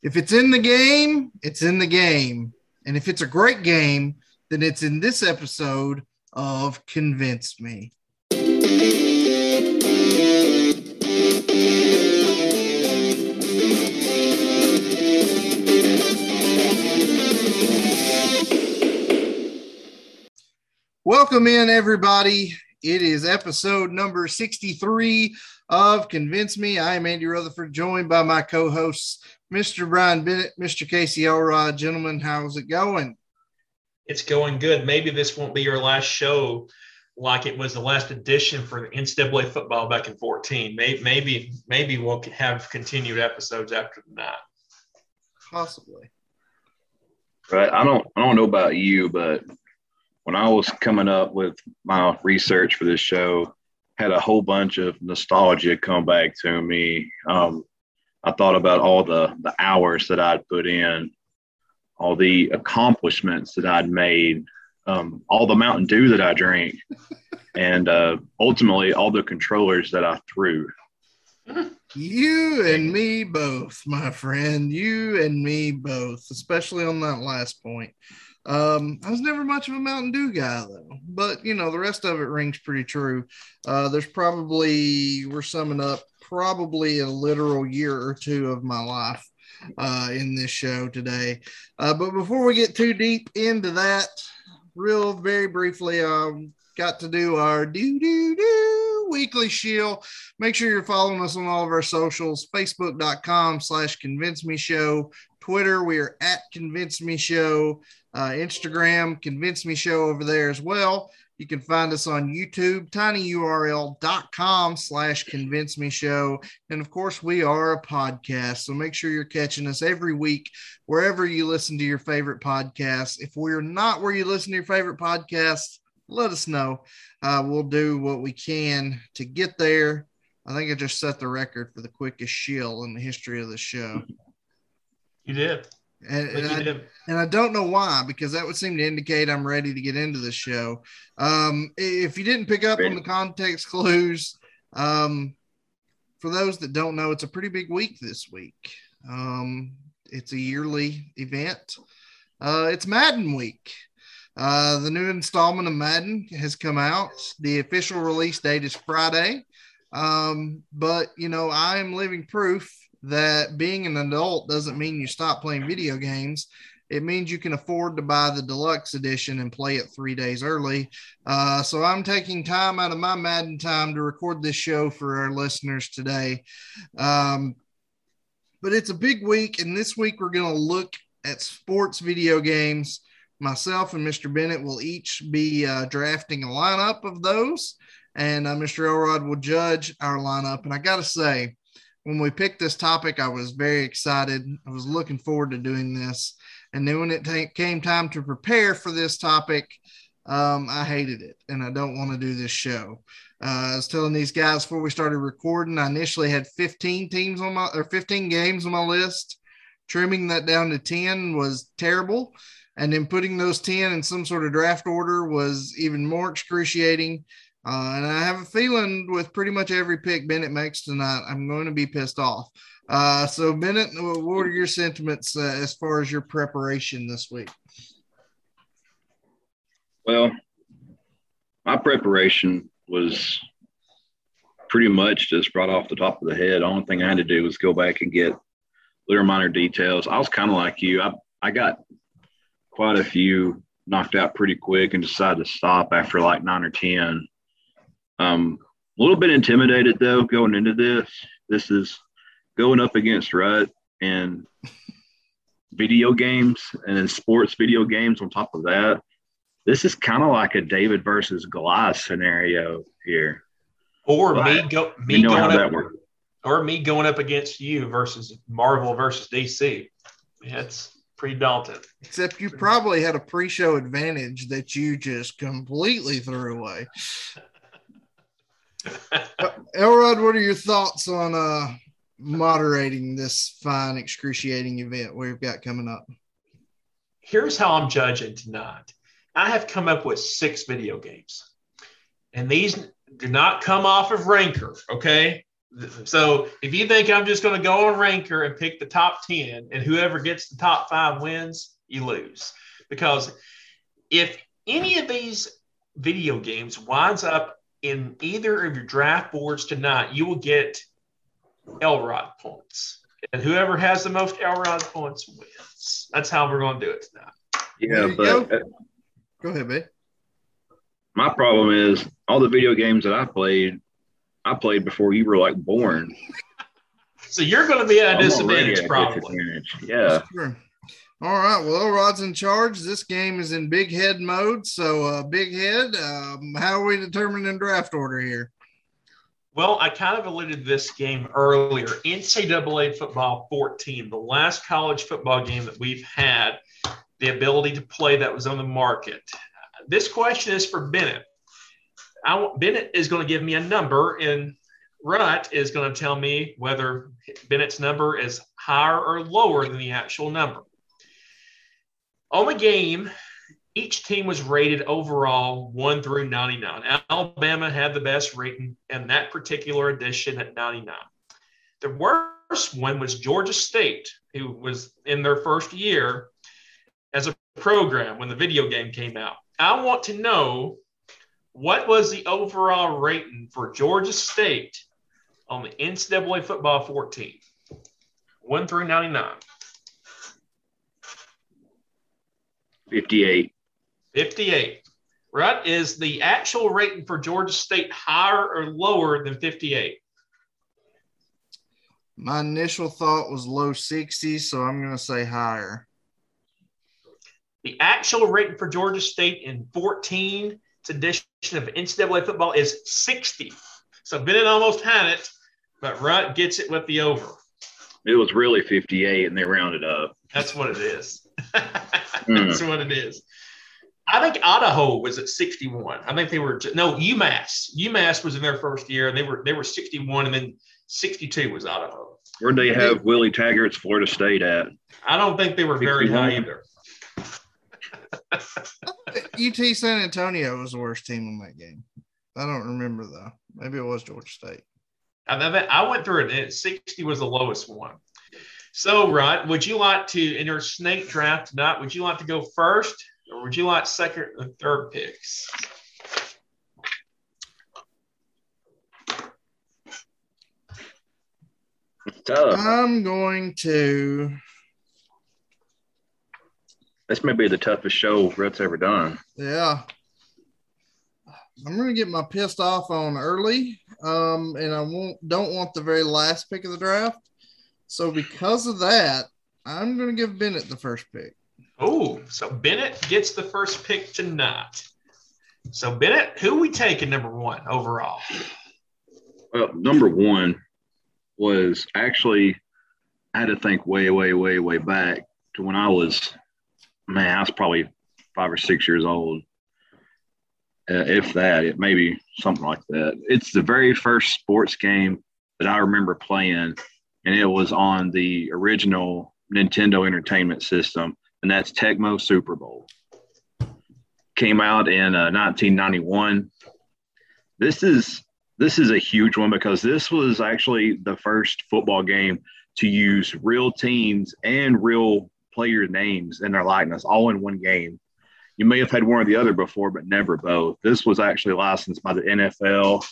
If it's in the game, it's in the game. And if it's a great game, then it's in this episode of Convince Me. Welcome in, everybody. It is episode number 63 of Convince Me. I am Andy Rutherford, joined by my co hosts, Mr. Brian Bennett, Mr. Casey Elrod. Gentlemen, how's it going? It's going good. Maybe this won't be your last show like it was the last edition for the NCAA football back in 14. Maybe, maybe, maybe we'll have continued episodes after that. Possibly. Right. I don't I don't know about you, but when I was coming up with my research for this show, had a whole bunch of nostalgia come back to me. Um, I thought about all the the hours that I'd put in, all the accomplishments that I'd made, um, all the Mountain Dew that I drank, and uh, ultimately all the controllers that I threw. You and me both, my friend. You and me both, especially on that last point. Um, I was never much of a Mountain Dew guy though, but you know the rest of it rings pretty true. Uh, there's probably we're summing up probably a literal year or two of my life uh, in this show today. Uh, but before we get too deep into that, real very briefly, um, got to do our do do do weekly shield. Make sure you're following us on all of our socials, facebook.com slash convince me show, Twitter, we are at convince me show, uh, Instagram, convince me show over there as well. You can find us on YouTube, tinyurl.com slash convince me show. And of course, we are a podcast. So make sure you're catching us every week, wherever you listen to your favorite podcasts. If we're not where you listen to your favorite podcasts, let us know. Uh, we'll do what we can to get there. I think I just set the record for the quickest shill in the history of the show. You did. And, and, I, and, I, don't know why, because that would seem to indicate I'm ready to get into the show. Um, if you didn't pick up on the context clues, um, for those that don't know, it's a pretty big week this week. Um, it's a yearly event. Uh, it's Madden week. Uh, the new installment of Madden has come out. The official release date is Friday. Um, but, you know, I am living proof that being an adult doesn't mean you stop playing video games. It means you can afford to buy the deluxe edition and play it three days early. Uh, so I'm taking time out of my Madden time to record this show for our listeners today. Um, but it's a big week, and this week we're going to look at sports video games. Myself and Mr. Bennett will each be uh, drafting a lineup of those, and uh, Mr. Elrod will judge our lineup. And I got to say, when we picked this topic, I was very excited. I was looking forward to doing this. And then when it t- came time to prepare for this topic, um, I hated it and I don't want to do this show. Uh, I was telling these guys before we started recording, I initially had 15 teams on my or 15 games on my list. Trimming that down to 10 was terrible. And then putting those 10 in some sort of draft order was even more excruciating. Uh, and I have a feeling with pretty much every pick Bennett makes tonight, I'm going to be pissed off. Uh, so, Bennett, what are your sentiments uh, as far as your preparation this week? Well, my preparation was pretty much just brought off the top of the head. The only thing I had to do was go back and get little minor details. I was kind of like you. I, I got quite a few knocked out pretty quick and decided to stop after like nine or 10. Um, a little bit intimidated though going into this. This is going up against Rut and video games and then sports video games on top of that. This is kind of like a David versus Goliath scenario here. Or but me go me going up, or me going up against you versus Marvel versus DC. That's pretty daunting. Except you probably had a pre-show advantage that you just completely threw away. Elrod, what are your thoughts on uh, moderating this fine, excruciating event we've got coming up? Here's how I'm judging tonight. I have come up with six video games, and these do not come off of Ranker. Okay, So if you think I'm just going to go on Ranker and pick the top 10 and whoever gets the top five wins, you lose. Because if any of these video games winds up in either of your draft boards tonight, you will get Elrod points. And whoever has the most Elrod points wins. That's how we're going to do it tonight. Yeah, but go. go ahead, babe. My problem is all the video games that I played, I played before you were like born. So you're going to be at a disadvantage, probably. Disadvantage. Yeah. Sure. All right. Well, Elrod's in charge. This game is in big head mode. So, uh, big head, um, how are we determining draft order here? Well, I kind of alluded to this game earlier. NCAA football 14, the last college football game that we've had the ability to play that was on the market. This question is for Bennett. I, Bennett is going to give me a number, and Rut is going to tell me whether Bennett's number is higher or lower than the actual number. On the game, each team was rated overall 1 through 99. Alabama had the best rating in that particular edition at 99. The worst one was Georgia State, who was in their first year as a program when the video game came out. I want to know what was the overall rating for Georgia State on the NCAA football 14, 1 through 99. 58. 58. Right? Is the actual rating for Georgia State higher or lower than 58? My initial thought was low 60s, so I'm going to say higher. The actual rating for Georgia State in 14 edition of NCAA football is 60. So Bennett almost had it, but Rut gets it with the over. It was really 58 and they rounded up. That's what it is. That's mm. what it is. I think Idaho was at 61. I think they were no UMass. UMass was in their first year, and they were they were 61, and then 62 was Idaho. Where'd they have Willie Taggart's Florida State at? I don't think they were very high either. UT San Antonio was the worst team in that game. I don't remember though. Maybe it was Georgia State. I, I went through it. 60 was the lowest one. So, Rod, would you like to, in your snake draft tonight, would you like to go first or would you like second and third picks? I'm going to. This may be the toughest show Rhett's ever done. Yeah. I'm going to get my pissed off on early, um, and I won't don't want the very last pick of the draft. So because of that, I'm going to give Bennett the first pick. Oh, so Bennett gets the first pick tonight. So Bennett, who we taking number one overall? Well, number one was actually I had to think way, way, way, way back to when I was man, I was probably five or six years old. Uh, if that, it may be something like that. It's the very first sports game that I remember playing, and it was on the original Nintendo Entertainment System and that's Tecmo Super Bowl. Came out in uh, 1991. This is this is a huge one because this was actually the first football game to use real teams and real player names in their likeness all in one game. You may have had one or the other before, but never both. This was actually licensed by the NFL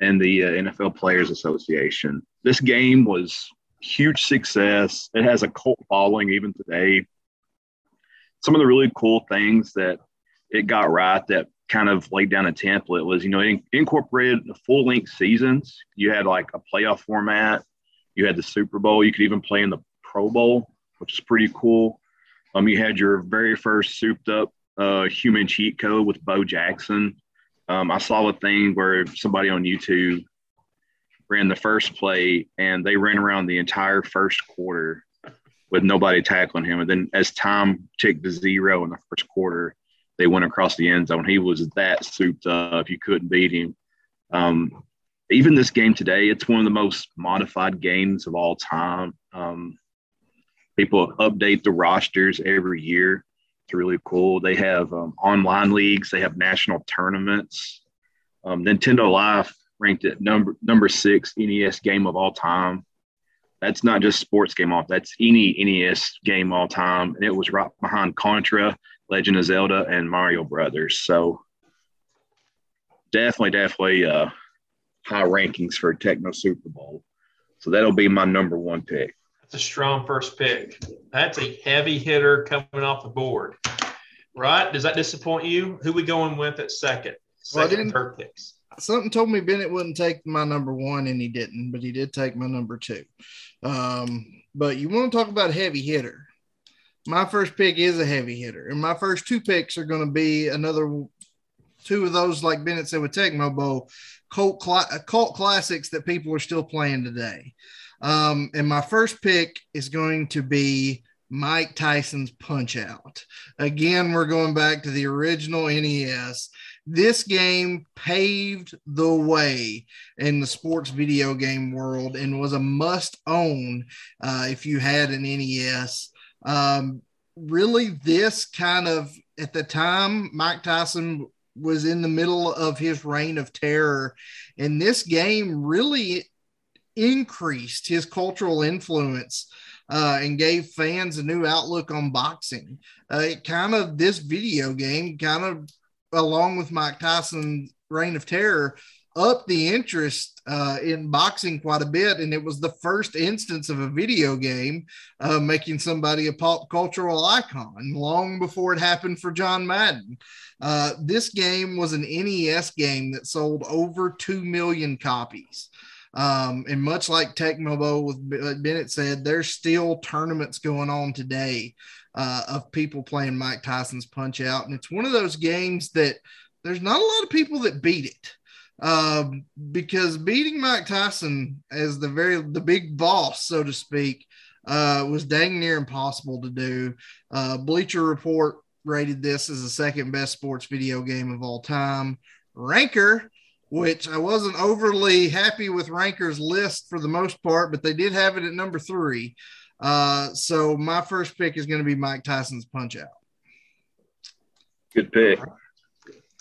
and the uh, NFL Players Association. This game was huge success. It has a cult following even today some of the really cool things that it got right that kind of laid down a template was, you know, it incorporated full length seasons. You had like a playoff format. You had the Super Bowl. You could even play in the Pro Bowl, which is pretty cool. Um, you had your very first souped up uh, human cheat code with Bo Jackson. Um, I saw a thing where somebody on YouTube ran the first play and they ran around the entire first quarter with nobody tackling him. And then as time ticked to zero in the first quarter, they went across the end zone. He was that souped up. You couldn't beat him. Um, even this game today, it's one of the most modified games of all time. Um, people update the rosters every year. It's really cool. They have um, online leagues, they have national tournaments. Um, Nintendo Life ranked at number number six NES game of all time. That's not just sports game off. That's any NES game all time, and it was right behind Contra, Legend of Zelda, and Mario Brothers. So definitely, definitely uh, high rankings for Tecmo Super Bowl. So that'll be my number one pick. That's a strong first pick. That's a heavy hitter coming off the board. Right? Does that disappoint you? Who we going with at second? Second well, third picks. Something told me Bennett wouldn't take my number one, and he didn't, but he did take my number two. Um, but you want to talk about heavy hitter? My first pick is a heavy hitter, and my first two picks are going to be another two of those, like Bennett said with Tecmo Bowl, cult, cult classics that people are still playing today. Um, and my first pick is going to be Mike Tyson's Punch Out. Again, we're going back to the original NES. This game paved the way in the sports video game world and was a must own uh, if you had an NES. Um, really, this kind of at the time, Mike Tyson was in the middle of his reign of terror. And this game really increased his cultural influence uh, and gave fans a new outlook on boxing. Uh, it kind of, this video game kind of, along with Mike Tyson's reign of terror, up the interest uh, in boxing quite a bit. And it was the first instance of a video game uh, making somebody a pop cultural icon long before it happened for John Madden. Uh, this game was an NES game that sold over 2 million copies. Um, and much like Tecmo with Bennett said, there's still tournaments going on today uh, of people playing Mike Tyson's Punch Out. And it's one of those games that there's not a lot of people that beat it um, because beating Mike Tyson as the very the big boss, so to speak, uh, was dang near impossible to do. Uh, Bleacher Report rated this as the second best sports video game of all time. Ranker, which I wasn't overly happy with Ranker's list for the most part, but they did have it at number three. Uh, so my first pick is going to be Mike Tyson's Punch Out. Good pick.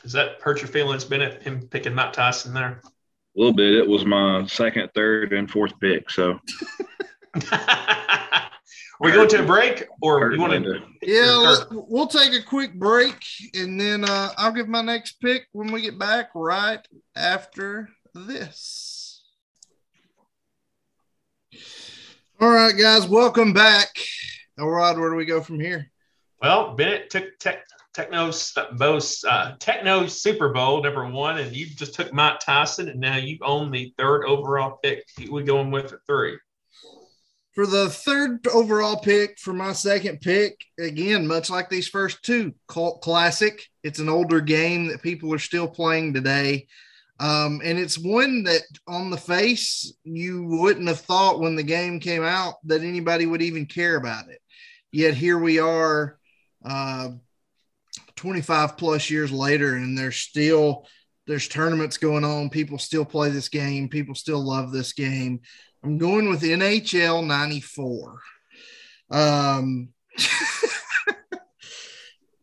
Does that hurt your feelings, Bennett, him picking Mike Tyson there? A little bit. It was my second, third, and fourth pick. So. we go to a break, or you want to? Yeah, we'll take a quick break, and then uh, I'll give my next pick when we get back right after this. All right, guys, welcome back. All right, where do we go from here? Well, Bennett took tech, Tecmo Bow's uh, Tecmo Super Bowl number one, and you just took Mike Tyson, and now you own the third overall pick. We going with at three. For the third overall pick for my second pick, again, much like these first two, cult classic. It's an older game that people are still playing today. Um, and it's one that on the face, you wouldn't have thought when the game came out that anybody would even care about it. Yet here we are, uh, 25 plus years later and there's still there's tournaments going on people still play this game people still love this game i'm going with nhl 94 um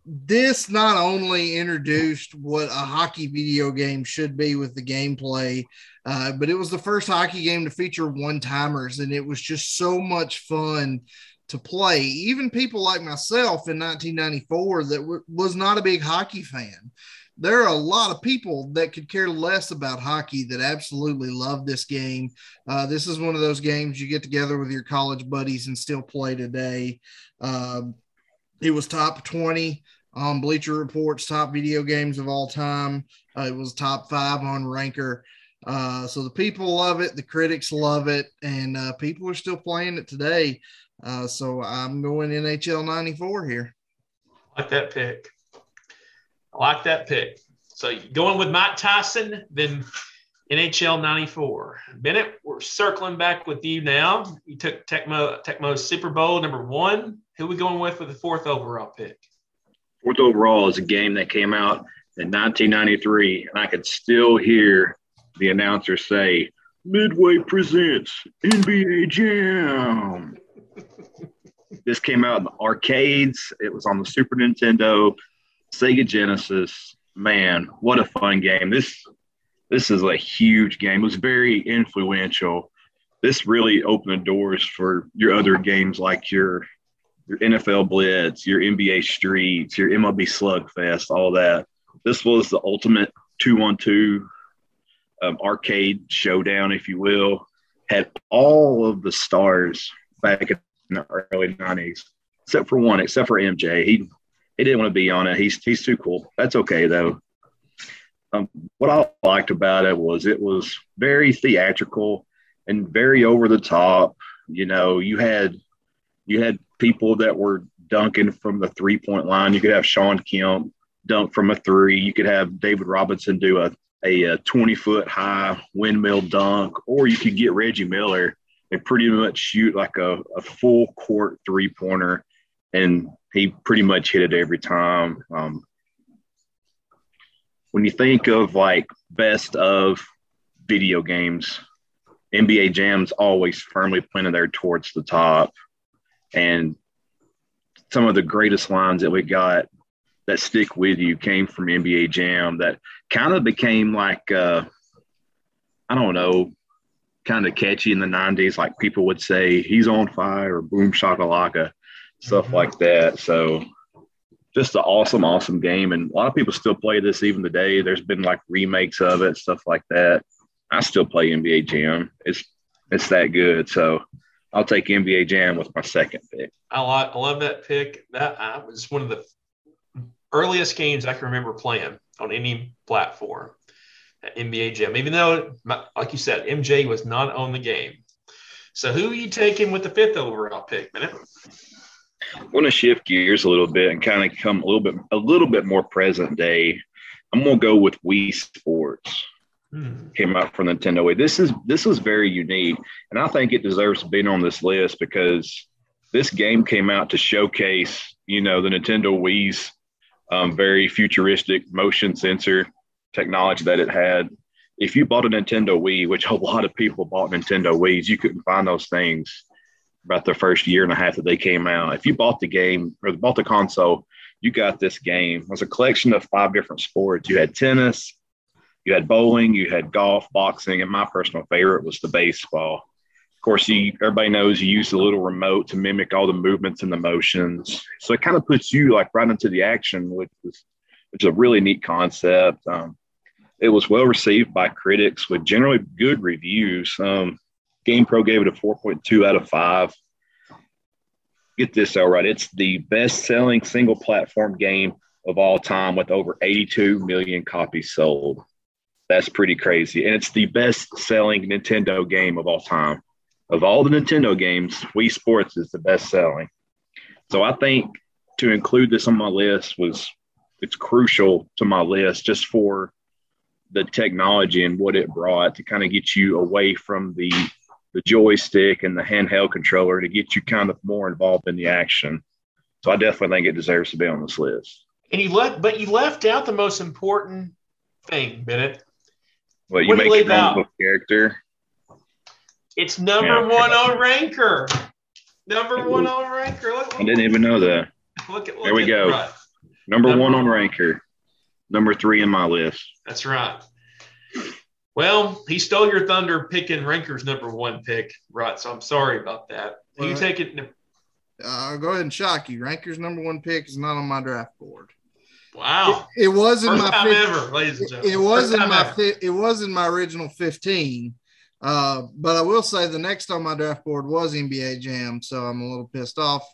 this not only introduced what a hockey video game should be with the gameplay, uh, but it was the first hockey game to feature one timers, and it was just so much fun to play. Even people like myself in 1994 that w- was not a big hockey fan. There are a lot of people that could care less about hockey that absolutely love this game. Uh, this is one of those games you get together with your college buddies and still play today. Um, it was top 20 on Bleacher Report's top video games of all time. Uh, it was top five on Ranker. Uh, so the people love it, the critics love it, and uh, people are still playing it today. Uh, so I'm going NHL 94 here. Like that pick. I like that pick. So going with Mike Tyson, then NHL 94. Bennett, we're circling back with you now. You took Tecmo, Tecmo Super Bowl number one. Who we going with for the fourth overall pick? Fourth overall is a game that came out in 1993, and I could still hear the announcer say, Midway presents NBA Jam. This came out in the arcades. It was on the Super Nintendo, Sega Genesis. Man, what a fun game! This this is a huge game. It was very influential. This really opened the doors for your other games like your your NFL Blitz, your NBA Streets, your MLB Slugfest, all that. This was the ultimate two-on-two um, arcade showdown, if you will. Had all of the stars back in the early '90s, except for one, except for MJ. He he didn't want to be on it. He's he's too cool. That's okay though. Um, what I liked about it was it was very theatrical and very over the top. You know, you had you had people that were dunking from the three point line. You could have Shawn Kemp dunk from a three. You could have David Robinson do a, a, a 20 foot high windmill dunk, or you could get Reggie Miller and pretty much shoot like a, a full court three pointer. And he pretty much hit it every time. Um, when you think of like best of video games, NBA Jam's always firmly pointed there towards the top. And some of the greatest lines that we got that stick with you came from NBA Jam that kind of became like, uh, I don't know, kind of catchy in the 90s. Like people would say, he's on fire or boom shakalaka, stuff mm-hmm. like that. So just an awesome, awesome game. And a lot of people still play this even today. There's been like remakes of it, stuff like that. I still play NBA Jam. It's it's that good. So I'll take NBA Jam with my second pick. I like I love that pick. That I was one of the earliest games I can remember playing on any platform. NBA Jam, even though, like you said, MJ was not on the game. So who are you taking with the fifth overall pick, man? I want to shift gears a little bit and kind of come a little bit a little bit more present day. I'm gonna go with Wii Sports. Hmm. Came out from Nintendo Wii. This is this is very unique, and I think it deserves being on this list because this game came out to showcase, you know, the Nintendo Wii's um, very futuristic motion sensor technology that it had. If you bought a Nintendo Wii, which a lot of people bought Nintendo Wii's, you couldn't find those things about the first year and a half that they came out. If you bought the game or bought the console, you got this game. It was a collection of five different sports. You had tennis, you had bowling, you had golf, boxing, and my personal favorite was the baseball. Of course, you everybody knows you use the little remote to mimic all the movements and the motions. So it kind of puts you like right into the action, which is which is a really neat concept. Um, it was well received by critics with generally good reviews. Um, GamePro gave it a 4.2 out of 5. Get this all right. It's the best selling single platform game of all time with over 82 million copies sold. That's pretty crazy. And it's the best selling Nintendo game of all time. Of all the Nintendo games, Wii Sports is the best selling. So I think to include this on my list was it's crucial to my list just for the technology and what it brought to kind of get you away from the the joystick and the handheld controller to get you kind of more involved in the action. So I definitely think it deserves to be on this list. And you left, but you left out the most important thing, Bennett. What you what make you your own character? It's number yeah. one on Ranker. Number one on Ranker. Look, look, I didn't even know that. Look at look there we go. Right. Number, number one on Ranker. Number three in my list. That's right. Well, he stole your thunder picking Ranker's number one pick, right? So I'm sorry about that. You take it. Uh, I'll go ahead and shock you. Ranker's number one pick is not on my draft board. Wow! It, it was in First my ever, ladies and gentlemen. It, it was in my fi- it was in my original 15. Uh, but I will say the next on my draft board was NBA Jam, so I'm a little pissed off.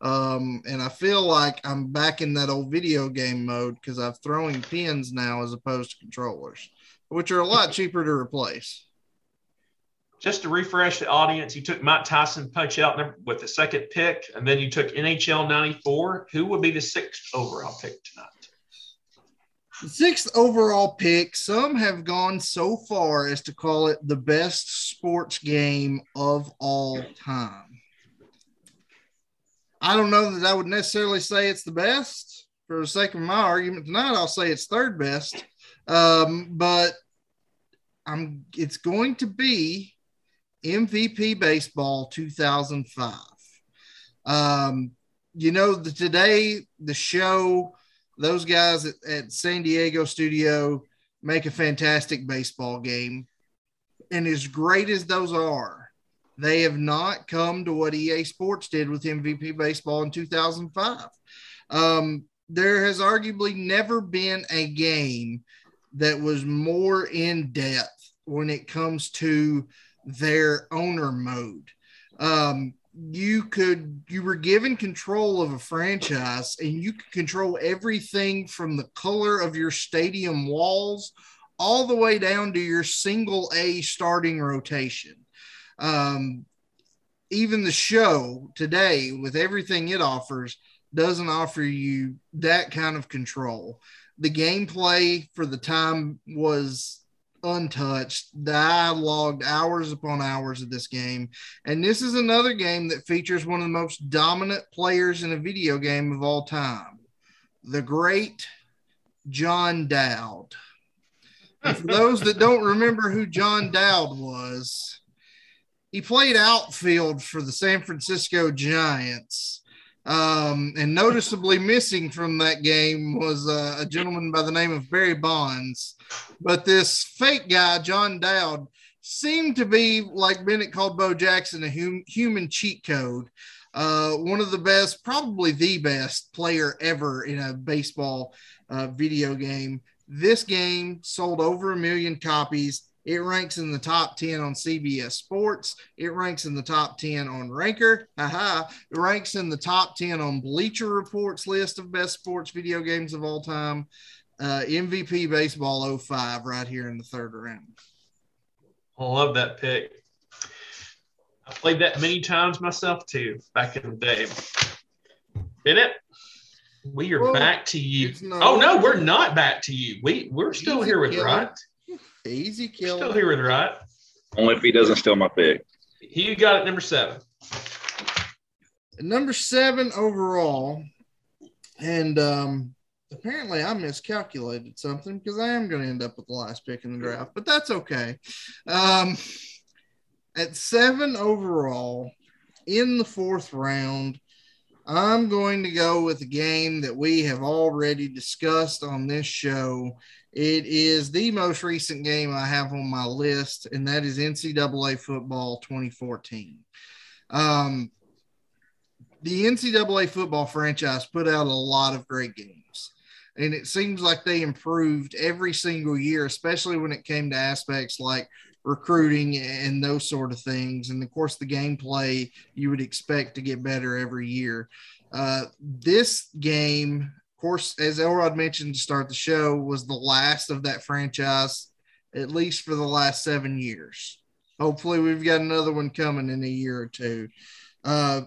Um, and I feel like I'm back in that old video game mode because I'm throwing pins now as opposed to controllers which are a lot cheaper to replace. Just to refresh the audience, you took Mike Tyson punch out with the second pick, and then you took NHL 94. Who would be the sixth overall pick tonight? The sixth overall pick, some have gone so far as to call it the best sports game of all time. I don't know that I would necessarily say it's the best. For the sake of my argument tonight, I'll say it's third best. Um, but I'm it's going to be MVP baseball 2005. Um, you know, the, today the show, those guys at, at San Diego studio make a fantastic baseball game. And as great as those are, they have not come to what EA Sports did with MVP Baseball in 2005. Um, there has arguably never been a game that was more in depth when it comes to their owner mode. Um, you could you were given control of a franchise and you could control everything from the color of your stadium walls all the way down to your single A starting rotation. Um, even the show today, with everything it offers, doesn't offer you that kind of control. The gameplay for the time was untouched. I logged hours upon hours of this game. And this is another game that features one of the most dominant players in a video game of all time, the great Jon Dowd. And for those that don't remember who Jon Dowd was, he played outfield for the San Francisco Giants. Um, and noticeably missing from that game was uh, a gentleman by the name of Barry Bonds. But this fake guy, Jon Dowd, seemed to be, like Bennett called Bo Jackson, a hum- human cheat code. Uh, one of the best, probably the best player ever in a baseball uh, video game. This game sold over a million copies. It ranks in the top 10 on CBS Sports. It ranks in the top 10 on Ranker. Haha. It ranks in the top 10 on Bleacher Report's list of best sports video games of all time. Uh, MVP Baseball 05 right here in the third round. I love that pick. I played that many times myself too back in the day. Bennett, we are well, back to you. Oh no, we're not back to you. We we're still here with Rod. Easy kill. Still here with Rod. Only if he doesn't steal my pick. He got it number seven. Number seven overall. And um apparently I miscalculated something because I am going to end up with the last pick in the draft, but that's okay. Um at seven overall in the fourth round, I'm going to go with a game that we have already discussed on this show, it is the most recent game I have on my list, and that is NCAA football 2014. Um, the NCAA football franchise put out a lot of great games, and it seems like they improved every single year, especially when it came to aspects like recruiting and those sort of things. And of course, the gameplay you would expect to get better every year. Uh, this game of course, as Elrod mentioned to start the show, was the last of that franchise, at least for the last seven years. Hopefully, we've got another one coming in a year or two. Uh,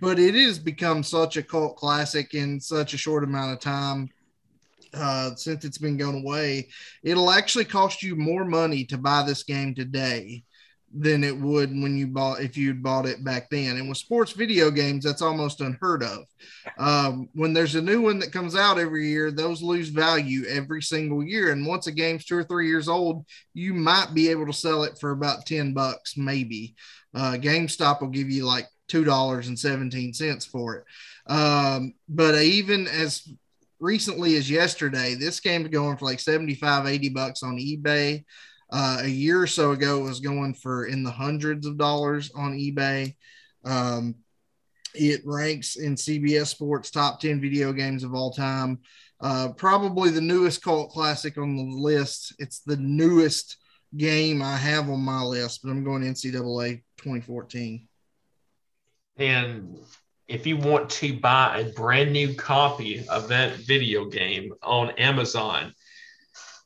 but it has become such a cult classic in such a short amount of time uh, since it's been going away. It'll actually cost you more money to buy this game today than it would when you bought if you'd bought it back then. And with sports video games, that's almost unheard of. Um, when there's a new one that comes out every year, those lose value every single year. And once a game's two or three years old, you might be able to sell it for about 10 bucks, maybe. Uh, GameStop will give you like $2.17 for it. Um, but even as recently as yesterday, this game's going for like 75, 80 bucks on eBay. Uh, a year or so ago, it was going for in the hundreds of dollars on eBay. Um, it ranks in CBS Sports top 10 video games of all time. Uh, probably the newest cult classic on the list. It's the newest game I have on my list, but I'm going NCAA 2014. And if you want to buy a brand new copy of that video game on Amazon,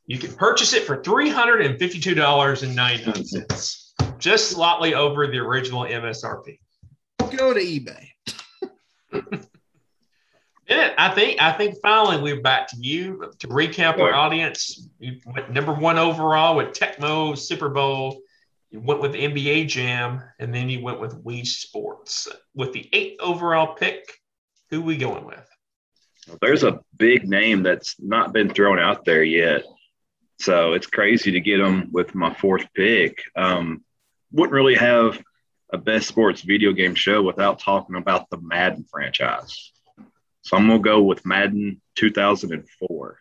you can purchase it for $352.99, just slightly over the original MSRP. Go to eBay. Bennett, I think I think finally we're back to you to recap our audience. You went number one overall with Tecmo Super Bowl. You went with NBA Jam, and then you went with Wii Sports. With the eighth overall pick, who we going with? There's a big name that's not been thrown out there yet. So it's crazy to get them with my fourth pick. Um, wouldn't really have a best sports video game show without talking about the Madden franchise. So I'm gonna go with Madden 2004.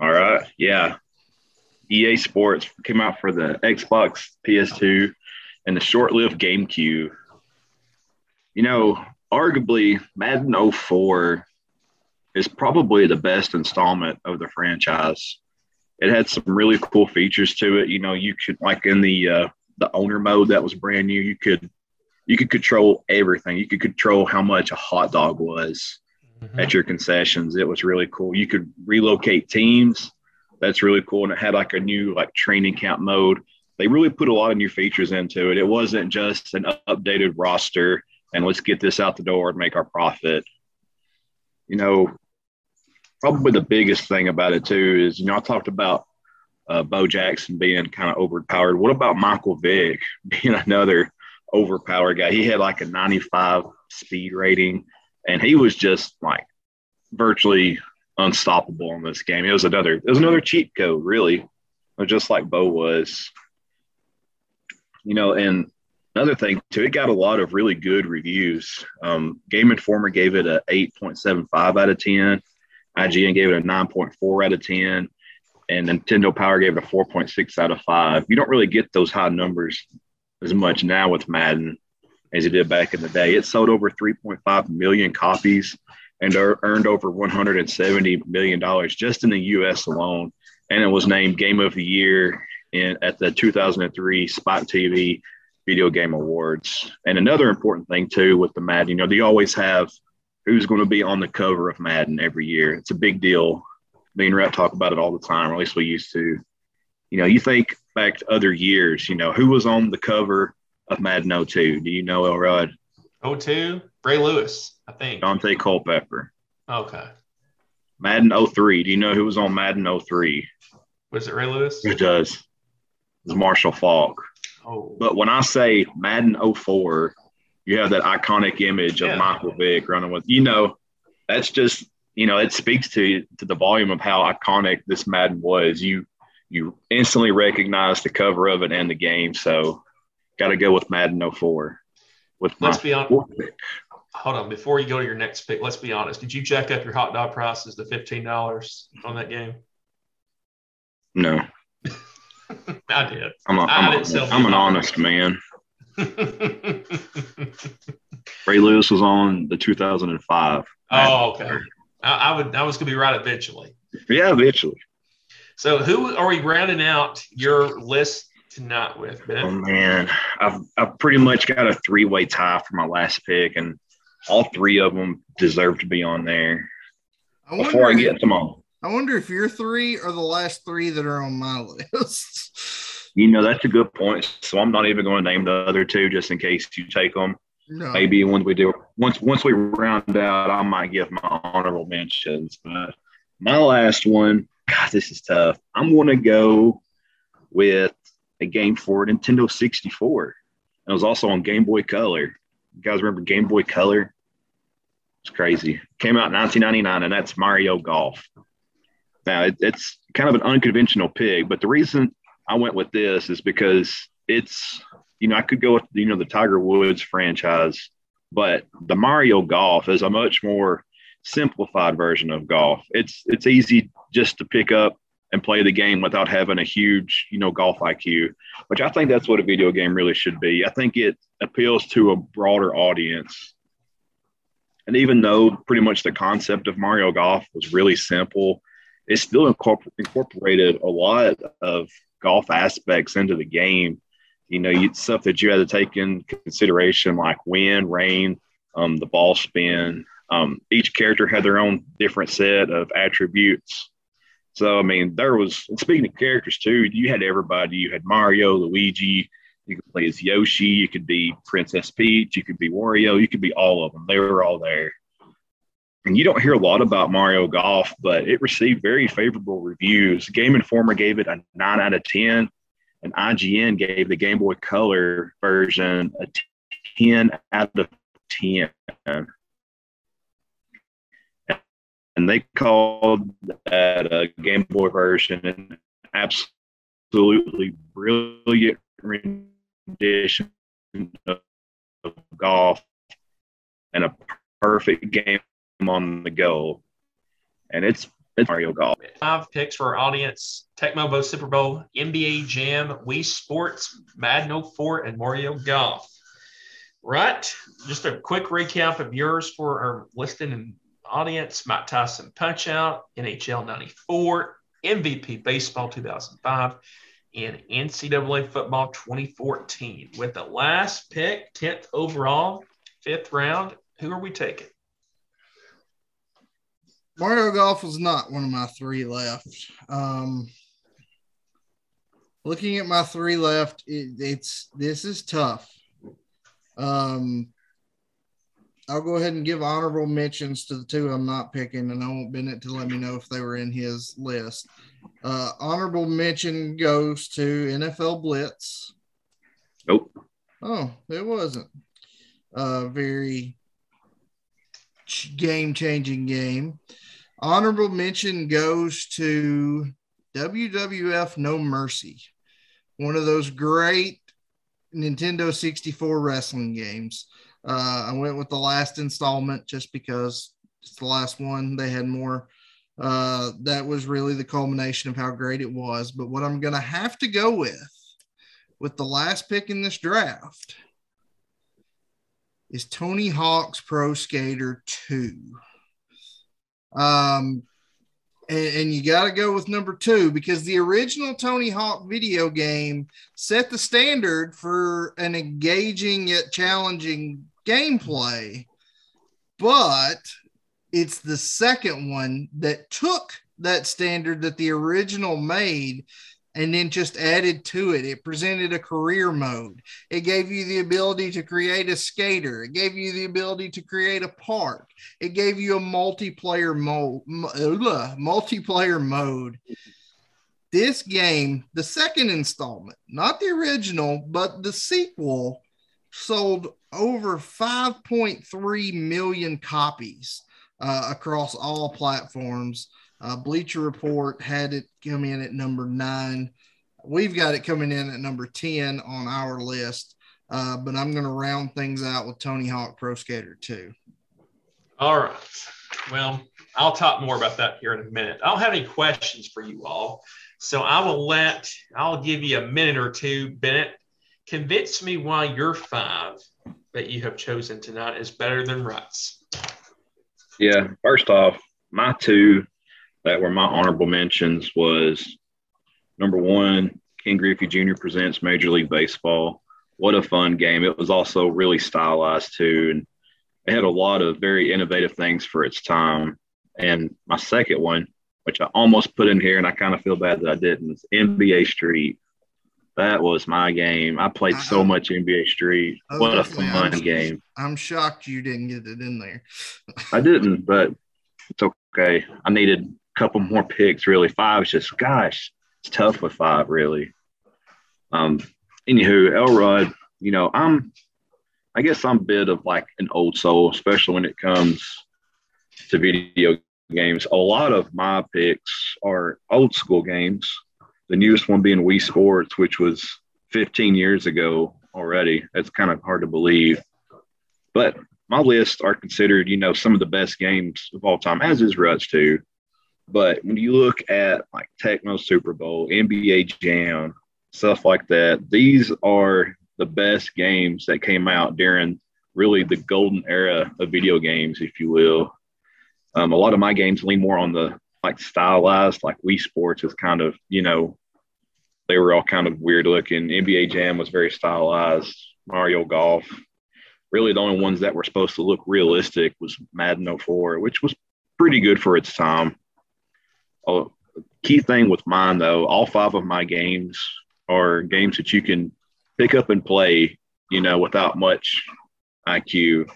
All right, yeah, EA Sports came out for the Xbox, PS2, and the short-lived GameCube. You know, arguably Madden 04 is probably the best installment of the franchise. It had some really cool features to it. You know, you could like in the uh, the owner mode that was brand new. You could you could control everything. You could control how much a hot dog was mm-hmm. at your concessions. It was really cool. You could relocate teams. That's really cool. And it had like a new like training camp mode. They really put a lot of new features into it. It wasn't just an updated roster and let's get this out the door and make our profit. You know, probably the biggest thing about it too is, you know, I talked about uh, Bo Jackson being kind of overpowered. What about Michael Vick being another overpowered guy? He had like a 95 speed rating, and he was just like virtually unstoppable in this game. It was another, it was another cheat code, really, just like Bo was. You know, and another thing too, it got a lot of really good reviews. Um, Game Informer gave it a 8.75 out of 10. IGN gave it a 9.4 out of 10 and Nintendo Power gave it a 4.6 out of 5. You don't really get those high numbers as much now with Madden as you did back in the day. It sold over 3.5 million copies and earned over 170 million dollars just in the U.S. alone, and it was named Game of the Year in at the 2003 Spot TV Video Game Awards. And another important thing too with the Madden, you know, they always have who's going to be on the cover of Madden every year. It's a big deal me and Rep talk about it all the time, or at least we used to. You know, you think back to other years, you know, who was on the cover of Madden 02? Do you know, Elrod? 02? Ray Lewis, I think. Daunte Culpepper. Okay. Madden 03. Do you know who was on Madden 03? Was it Ray Lewis? It does. It was Marshall Faulk. Oh. But when I say Madden 04, you have that iconic image of yeah. Michael Vick running with, you know, that's just you know, it speaks to to the volume of how iconic this Madden was. You you instantly recognize the cover of it and the game. So got to go with Madden 04. With let's be honest. Hold on, before you go to your next pick, let's be honest. Did you jack up your hot dog prices to fifteen dollars on that game? No, I did. I'm, a, I'm, a, I'm an honest man. Ray Lewis was on the 2005. Oh, okay. I, I would. I was going to be right eventually. Yeah, eventually. So, who are we rounding out your list tonight with, Ben? Oh man, I've I've pretty much got a three way tie for my last pick, and all three of them deserve to be on there. I before I get them all. I wonder if your three are the last three that are on my list. you know, that's a good point. So I'm not even going to name the other two just in case you take them. No. Maybe once we do once once we round out, I might give my honorable mentions. But my last one, God, this is tough. I'm going to go with a game for Nintendo 64. It was also on Game Boy Color. You guys remember Game Boy Color? It's crazy. Came out in 1999, and that's Mario Golf. Now it, it's kind of an unconventional pick, but the reason I went with this is because it's you know, I could go with, you know, the Tiger Woods franchise, but the Mario Golf is a much more simplified version of golf. It's it's easy just to pick up and play the game without having a huge, you know, golf IQ, which I think that's what a video game really should be. I think it appeals to a broader audience. And even though pretty much the concept of Mario Golf was really simple, it still incorporated a lot of golf aspects into the game you know, you, stuff that you had to take in consideration, like wind, rain, um, the ball spin. Um, each character had their own different set of attributes. So, I mean, there was, speaking of characters too, you had everybody. You had Mario, Luigi, you could play as Yoshi, you could be Princess Peach, you could be Wario, you could be all of them. They were all there. And you don't hear a lot about Mario Golf, but it received very favorable reviews. Game Informer gave it a 9 out of 10 and IGN gave the Game Boy Color version a 10 out of 10. And they called that a Game Boy version an absolutely brilliant of golf and a perfect game on the go. And it's It's Mario Golf. Five picks for our audience: Tecmo Super Bowl, NBA Jam, Wii Sports, Madden 04, and Mario Golf. Right. Just a quick recap of yours for our listening audience: Mike Tyson Punch Out, NHL '94, MVP Baseball 2005, and NCAA Football 2014. With the last pick, 10th overall, fifth round, who are we taking? Mario Golf was not one of my three left. Um, looking at my three left, it, it's this is tough. Um, I'll go ahead and give honorable mentions to the two I'm not picking, and I want Bennett to let me know if they were in his list. Uh, honorable mention goes to NFL Blitz. Nope. Oh, it wasn't. A very game changing game. Honorable mention goes to WWF No Mercy, one of those great Nintendo 64 wrestling games. Uh, I went with the last installment just because it's the last one. They had more. Uh, that was really the culmination of how great it was. But what I'm going to have to go with, with the last pick in this draft, is Tony Hawk's Pro Skater 2. Um, and, you got to go with number two because the original Tony Hawk video game set the standard for an engaging yet challenging gameplay. But it's the second one that took that standard that the original made and then just added to it. It presented a career mode. It gave you the ability to create a skater. It gave you the ability to create a park. It gave you a multiplayer mode. Multiplayer mode. This game, the second installment, not the original, but the sequel, sold over 5.3 million copies uh, across all platforms. Uh, Bleacher Report had it come in at number nine. We've got it coming in at number 10 on our list, uh, but I'm going to round things out with Tony Hawk Pro Skater 2. All right. Well, I'll talk more about that here in a minute. I don't have any questions for you all. So I will let, I'll give you a minute or two. Bennett, convince me why your five that you have chosen tonight is better than Rut's. Yeah. First off, my two that were my honorable mentions was number one, Ken Griffey Jr. presents Major League Baseball. What a fun game! It was also really stylized too, and it had a lot of very innovative things for its time. And my second one, which I almost put in here, and I kind of feel bad that I didn't, is NBA Street. That was my game. I played so much NBA Street. What a fun I'm, game! I'm shocked you didn't get it in there. I didn't, but it's okay. I needed couple more picks, really. Five is just, gosh, it's tough with five, really. Um, anywho, Elrod, you know, I'm, I guess I'm a bit of like an old soul, especially when it comes to video games. A lot of my picks are old school games. The newest one being Wii Sports, which was 15 years ago already. It's kind of hard to believe. But my lists are considered, you know, some of the best games of all time, as is Rut's too. But when you look at like Tecmo Super Bowl, NBA Jam, stuff like that, these are the best games that came out during really the golden era of video games, if you will. Um, a lot of my games lean more on the like stylized, like Wii Sports is kind of, you know, they were all kind of weird looking. NBA Jam was very stylized. Mario Golf. Really, the only ones that were supposed to look realistic was Madden 04, which was pretty good for its time a key thing with mine though, all five of my games are games that you can pick up and play, you know, without much IQ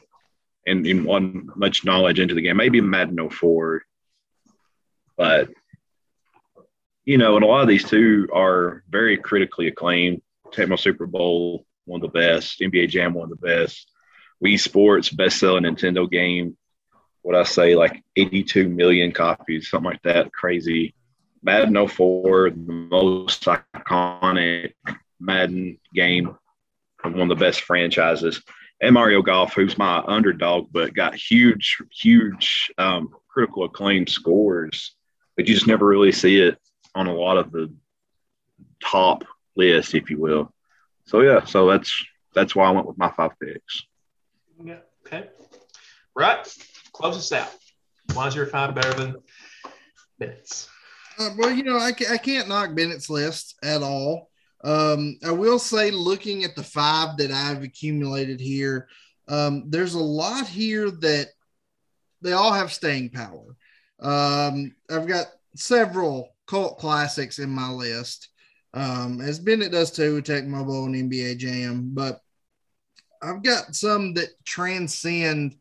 and in one much knowledge into the game. Maybe Madden 04, but you know, and a lot of these two are very critically acclaimed. Tecmo Super Bowl, one of the best. NBA Jam, one of the best. Wii Sports, best selling Nintendo game what I say, like 82 million copies, something like that. Crazy. Madden 04, the most iconic Madden game, one of the best franchises. And Mario Golf, who's my underdog, but got huge, huge um, critical acclaim scores. but you just never really see it on a lot of the top list, if you will. So yeah, so that's that's why I went with my five picks. Yeah. Okay. Right. Close us out. Why is your five better than Bennett's? Uh, well, you know, I, I can't knock Bennett's list at all. Um, I will say, looking at the five that I've accumulated here, um, there's a lot here that they all have staying power. Um, I've got several cult classics in my list, um, as Bennett does too with Tecmo Bowl and NBA Jam, but I've got some that transcend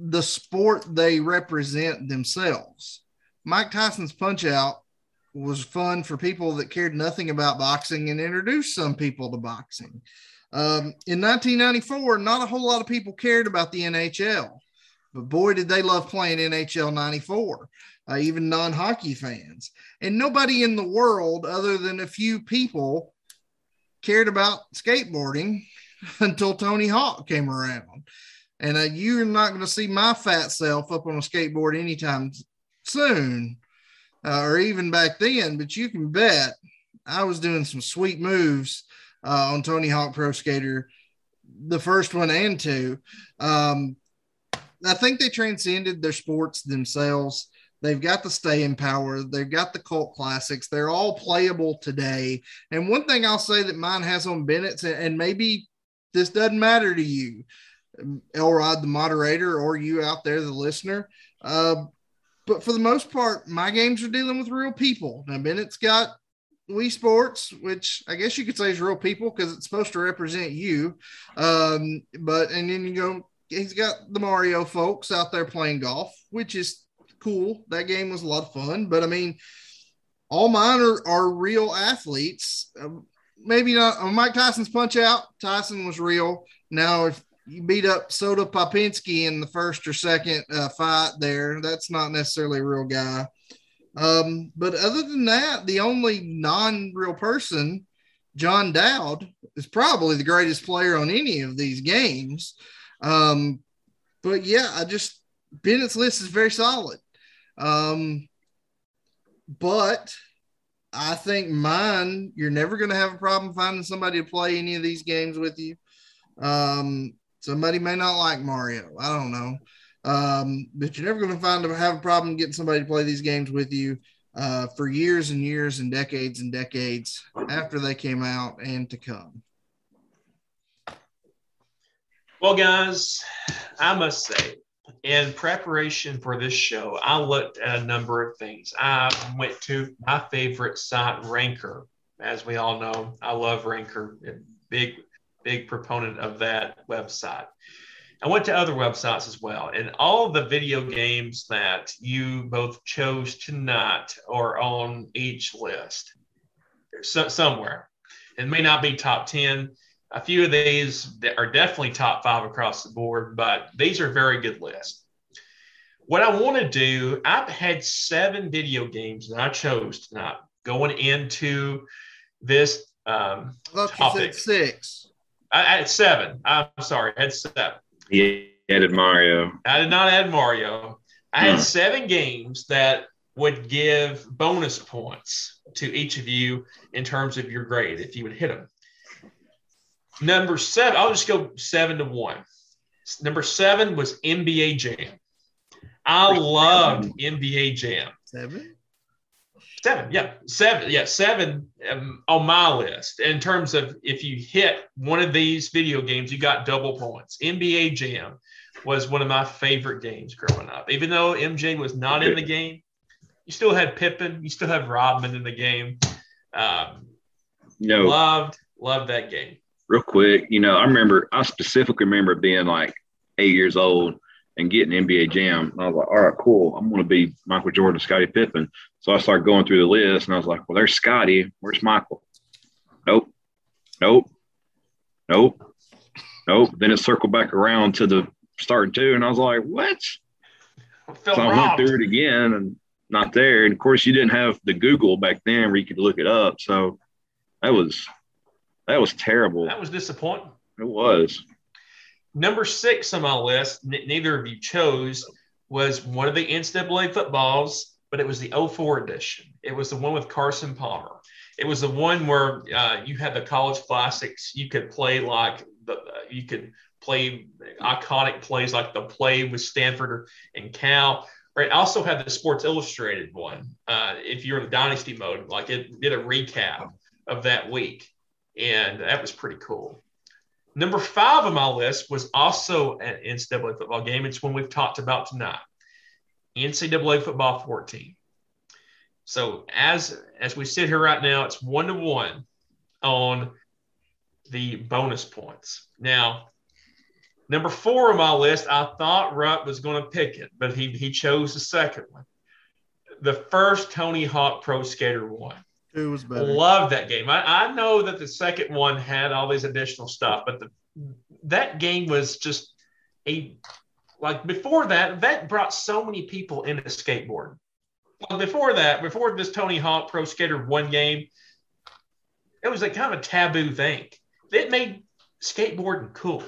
the sport they represent themselves. Mike Tyson's Punch Out was fun for people that cared nothing about boxing and introduced some people to boxing. Um, in 1994, not a whole lot of people cared about the NHL, but boy, did they love playing NHL 94, uh, even non hockey fans. And nobody in the world, other than a few people, cared about skateboarding until Tony Hawk came around. And uh, you're not going to see my fat self up on a skateboard anytime soon, uh, or even back then. But you can bet I was doing some sweet moves uh, on Tony Hawk Pro Skater, the first one and two. Um, I think they transcended their sports themselves. They've got the stay in power. They've got the cult classics. They're all playable today. And one thing I'll say that mine has on Bennett's, and maybe this doesn't matter to you, Elrod, the moderator, or you out there, the listener. Uh, but for the most part, my games are dealing with real people. Now, Bennett's got Wii Sports, which I guess you could say is real people because it's supposed to represent you. Um, but and then you go, he's got the Mario folks out there playing golf, which is cool. That game was a lot of fun. But I mean, all mine are, are real athletes. Uh, maybe not uh, Mike Tyson's punch out. Tyson was real. Now, if you beat up Soda Popinski in the first or second uh, fight there, that's not necessarily a real guy. Um, but other than that, the only non real person, Jon Dowd, is probably the greatest player on any of these games. Um, but yeah, I just, Bennett's list is very solid. Um, but I think mine, you're never going to have a problem finding somebody to play any of these games with you. Um, somebody may not like Mario. I don't know. Um, but you're never going to find have a problem getting somebody to play these games with you uh, for years and years and decades and decades after they came out and to come. Well, guys, I must say, in preparation for this show, I looked at a number of things. I went to my favorite site, Ranker. As we all know, I love Ranker. Big, big proponent of that website. I went to other websites as well, and all the video games that you both chose tonight are on each list so, somewhere. It may not be top 10. A few of these are definitely top five across the board, but these are very good lists. What I want to do, I've had seven video games that I chose tonight going into this um, topic. six. I had seven. I'm sorry, I had seven. He added Mario. I did not add Mario. I had hmm. seven games that would give bonus points to each of you in terms of your grade if you would hit them. Number seven, I'll just go seven to one. Number seven was NBA Jam. I loved NBA Jam. Seven? Seven, yeah, seven, yeah, seven um, on my list. In terms of if you hit one of these video games, you got double points. NBA Jam was one of my favorite games growing up. Even though MJ was not in the game, you still had Pippen, you still have Rodman in the game. Um, no, loved loved that game. Real quick, you know, I remember I specifically remember being like eight years old and getting NBA Jam. And I was like, all right, cool. I'm going to be Michael Jordan, Scottie Pippen. So I started going through the list and I was like, well, there's Scottie. Where's Michael? Nope. Nope. Nope. Nope. Then it circled back around to the starting two. And I was like, what? So I went through it again and not there. And of course, you didn't have the Google back then where you could look it up. So that was that was terrible. That was disappointing. It was. Number six on my list, n- neither of you chose, was one of the NCAA footballs but it was the 04 edition. It was the one with Carson Palmer. It was the one where uh, you had the college classics. You could play like the, uh, you could play iconic plays like the play with Stanford and Cal. Right. I also had the Sports Illustrated one. Uh, if you're in the dynasty mode, like it did a recap of that week, and that was pretty cool. Number five on my list was also an NCAA football game. It's one we've talked about tonight. NCAA football 14. So as as we sit here right now, it's one to one on the bonus points. Now, Number four on my list, I thought Rut was going to pick it, but he, he chose the second one. The first Tony Hawk Pro Skater one. It was better. Love that game. I, I know that the second one had all these additional stuff, but the that game was just a like before that, that brought so many people into skateboarding. Well, before that, before this Tony Hawk Pro Skater one game, it was a kind of a taboo thing. It made skateboarding cool.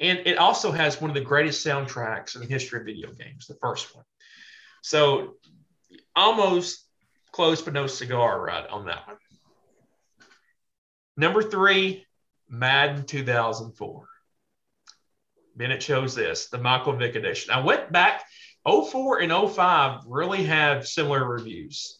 And it also has one of the greatest soundtracks in the history of video games, the first one. So almost close, but no cigar right on that one. Number three, Madden 2004. Bennett chose this, the Michael Vick edition. I went back, 04 and 05 really have similar reviews.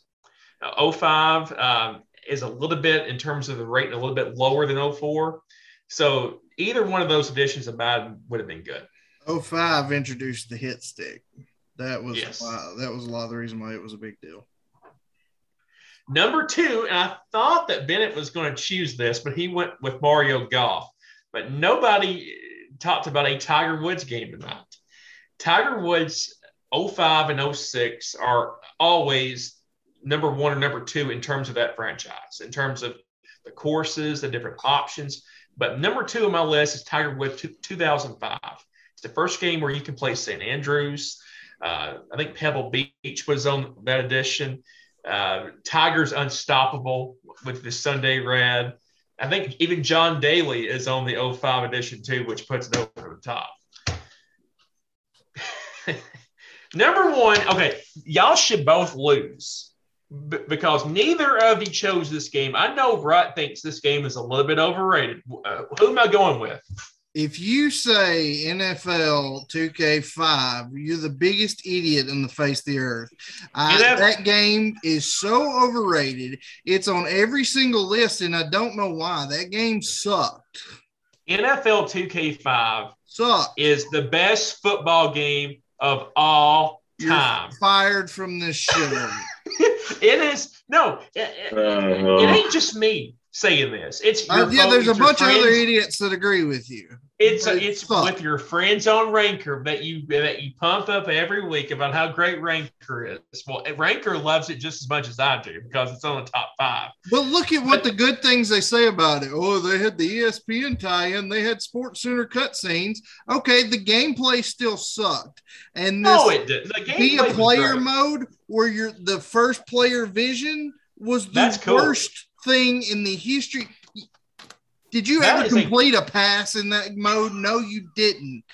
Now, 05 um, is a little bit, in terms of the rating, a little bit lower than 04. So either one of those editions of Madden would have been good. 05 introduced the hit stick. That was yes. that was a lot of the reason why it was a big deal. Number two, and I thought that Bennett was going to choose this, but he went with Mario Golf. But nobody talked about a Tiger Woods game tonight. Tiger Woods 05 and 06 are always number one or number two in terms of that franchise, in terms of the courses, the different options. But number two on my list is Tiger Woods 2005. It's the first game where you can play St. Andrews. Uh, I think Pebble Beach was on that edition. Uh, Tiger's Unstoppable with the Sunday rad. I think even John Daly is on the 05 edition too, which puts it over the top. Number one, okay, y'all should both lose b- because neither of you chose this game. I know Rut thinks this game is a little bit overrated. Uh, who am I going with? If you say NFL 2K5, you're the biggest idiot on the face of the earth. I, that game is so overrated. It's on every single list, and I don't know why. That game sucked. NFL 2K5 sucked. is the best football game of all time. You're fired from this show. it is no, it, it, it, uh-huh. ain't just me saying this. It's uh, yeah. There's a bunch friends. of other idiots that agree with you. It's a, it's with your friends on Ranker that you that you pump up every week about how great Ranker is. Well, Ranker loves it just as much as I do because it's on the top five. But look at what but, the good things they say about it. Oh, they had the ESPN tie-in. They had Sports Center cutscenes. Okay, the gameplay still sucked. And this no, it did. The be a player mode where you're the first player vision was the cool. worst thing in the history. Did you that ever complete a, a, pass in that mode? No, you didn't.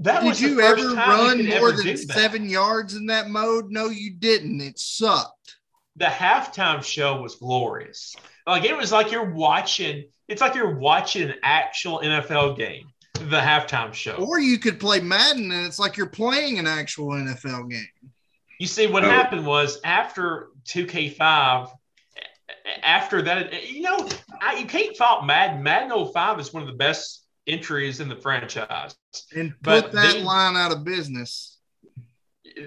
That Did you ever run you more than seven yards in that mode? No, you didn't. It sucked. The halftime show was glorious. Like it was like you're watching. It's like you're watching an actual NFL game. The halftime show. Or you could play Madden, and it's like you're playing an actual NFL game. You see, what oh. happened was after 2K5 after that, you know, I, you can't fault Madden. Madden 05 is one of the best entries in the franchise. And put but that line out of business.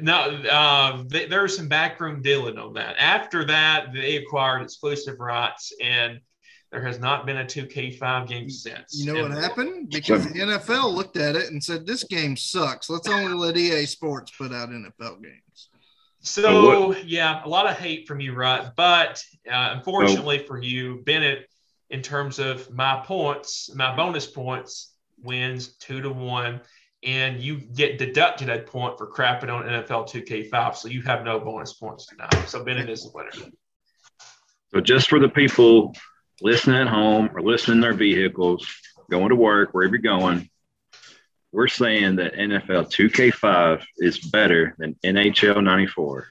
No, uh, they, there was some backroom dealing on that. After that, they acquired exclusive rights, and there has not been a 2K5 game since. You know and what happened? Because the NFL looked at it and said, This game sucks. Let's only let EA Sports put out NFL games. So yeah, a lot of hate from you, right? But uh, unfortunately for you, Bennett, in terms of my points, my bonus points wins two to one, and you get deducted a point for crapping on NFL 2K5. So you have no bonus points tonight. So Bennett is the winner. So just for the people listening at home or listening in their vehicles, going to work, wherever you're going, we're saying that NFL 2K5 is better than NHL 94.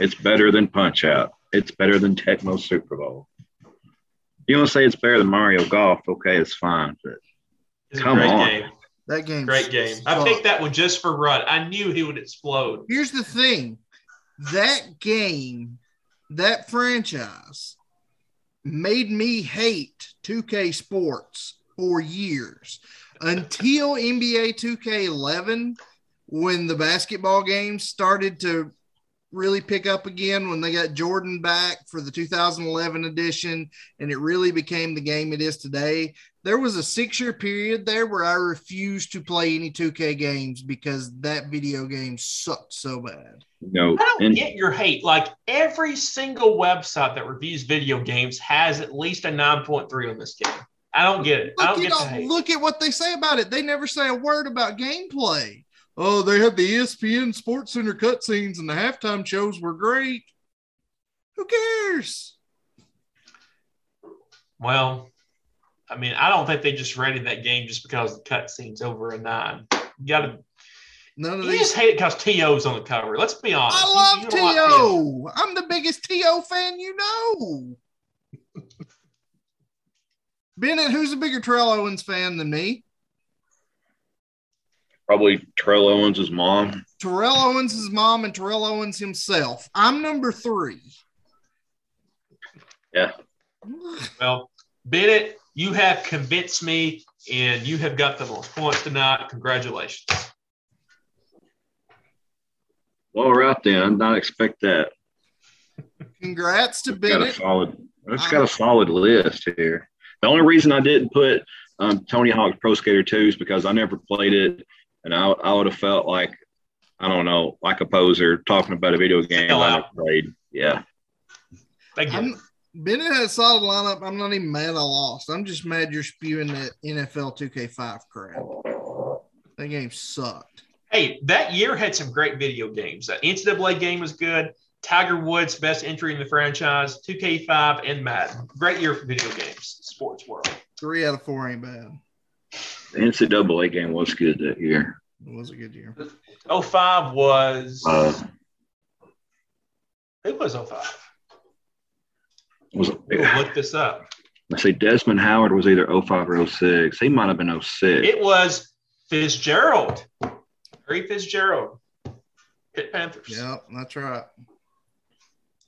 It's better than Punch Out. It's better than Tecmo Super Bowl. You want to say it's better than Mario Golf? Okay, it's fine. But It's a Come great on. game. That game. Great game. I picked that one just for Rut. I knew he would explode. Here's the thing that game, that franchise made me hate 2K Sports for years until NBA 2K11 when the basketball games started to really pick up again when they got Jordan back for the 2011 edition and it really became the game it is today. There was a six year period there where I refused to play any 2K games because that video game sucked so bad. No. I don't and get your hate. Like every single website that reviews video games has at least a 9.3 on this game. I don't get it. I Look don't at, get look at what they say about it. They never say a word about gameplay. Oh, they had the ESPN Sports Center cutscenes and the halftime shows were great. Who cares? Well, I mean, I don't think they just rated that game just because the cutscene's over a nine. You gotta None of you these. just hate it because T.O.'s on the cover. Let's be honest. I love you like T.O. T.O. I'm the biggest T.O. fan you know. Bennett, who's a bigger Terrell Owens fan than me? probably Terrell Owens' mom. Terrell Owens' mom and Terrell Owens himself. I'm number three. Yeah. Well, Bennett, you have convinced me, and you have got the most points tonight. Congratulations. Well, right then, I did not expect that. Congrats to It's got a Bennett. solid. It's got a solid list here. The only reason I didn't put um, Tony Hawk's Pro Skater 2 is because I never played it, and I, I would have felt like I don't know, like a poser talking about a video game Sell I out. never played. Yeah, Thank you. I'm, Bennett had a solid lineup. I'm not even mad I lost. I'm just mad you're spewing that NFL 2K5 crap. That game sucked. Hey, that year had some great video games. The NCAA game was good. Tiger Woods, best entry in the franchise, 2K5, and Madden. Great year for video games, sports world. Three out of four ain't bad. the NCAA game was good that year. It was a good year. 05 was, Uh, who was 05? was We'll look this up. I say Desmond Howard was either 05 or 06. He might have been 06. It was Fitzgerald. Harry Fitzgerald. Pitt Panthers. Yep, that's right.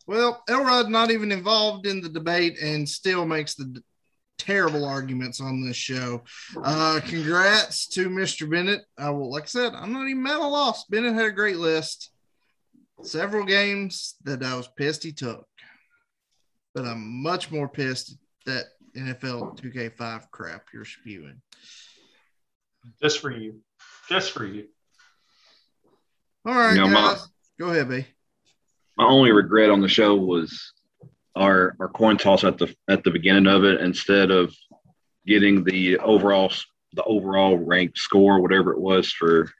Well, Elrod not even involved in the debate and still makes the d- terrible arguments on this show. Uh, congrats to Mr. Bennett. I will, like I said, I'm not even mad I lost. Bennett had a great list. Several games that I was pissed he took, but I'm much more pissed that NFL 2K5 crap you're spewing. Just for you. Just for you. All right, You know, my- guys, go ahead, B. my only regret on the show was our our coin toss at the at the beginning of it instead of getting the overall the overall ranked score whatever it was for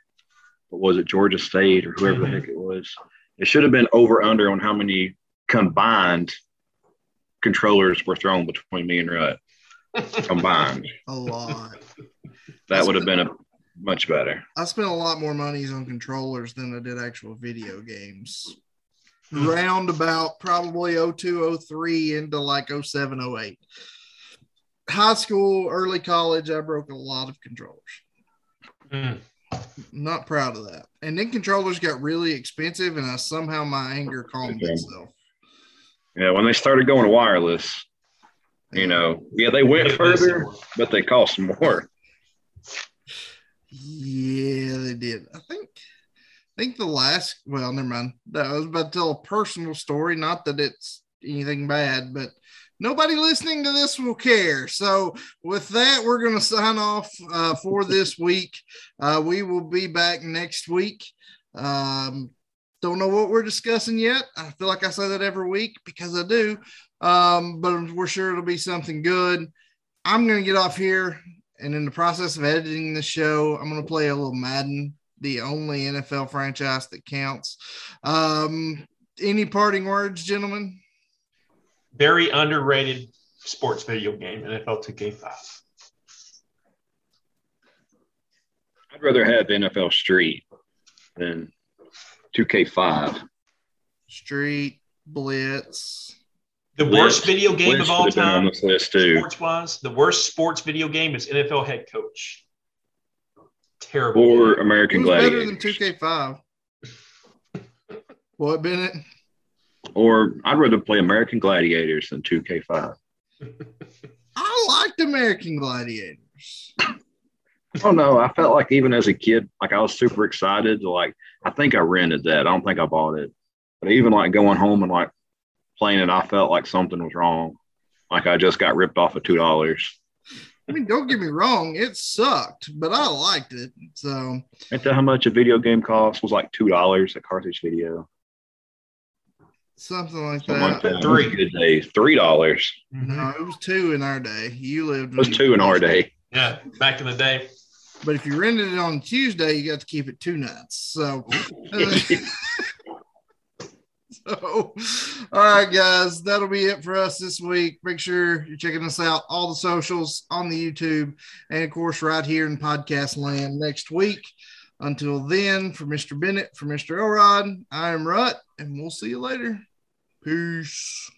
what was it Georgia State or whoever the mm-hmm. heck it was. It should have been over under on how many combined controllers were thrown between me and Rut combined. A lot. that would have been a much better. I spent a lot more monies on controllers than I did actual video games. Hmm. Round about probably 02, 03 into like 07, 08. High school, early college, I broke a lot of controllers. Mm. Not proud of that. And then controllers got really expensive, and I somehow my anger calmed Okay. itself. yeah when they started going wireless you know yeah they went further but they cost more Yeah, they did. I think I think the last well, never mind. That was about to tell a personal story, not that it's anything bad, but nobody listening to this will care. So with that, we're gonna sign off uh, for this week. Uh, we will be back next week. Um, don't know what we're discussing yet. I feel like I say that every week because I do. Um, but we're sure it'll be something good. I'm gonna get off here. And in the process of editing the show, I'm going to play a little Madden, the only NFL franchise that counts. Um, any parting words, gentlemen? Very underrated sports video game, NFL 2K5. I'd rather have NFL Street than 2K5. Street, Blitz. The Blitz. worst video game Blitz of all should on time, this list too. sports wise, the worst sports video game is NFL head coach. Terrible. Or. American Who's better than 2K5? What, Bennett? Or I'd rather play American Gladiators than 2K5. I liked American Gladiators. Oh no, I felt like even as a kid, like I was super excited to like I think I rented that. I don't think I bought it. But even like going home and like playing it, I felt like something was wrong. Like I just got ripped off of two dollars. I mean, don't get me wrong, it sucked, but I liked it. So Ain't that how much a video game cost? Was like two dollars at Carthage Video. something like Something that. like that. Three. Good days. Three dollars. Mhm. No, it was two in our day. You lived. It was two in our day. Yeah, back in the day. But if you rented it on Tuesday, you got to keep it two nights. So, so, all right, guys, that'll be it for us this week. Make sure you're checking us out all the socials on the YouTube, and of course, right here in podcast land next week. Until then, for Mr. Bennett, for Mr. Elrod, I am Rut, and we'll see you later. Peace.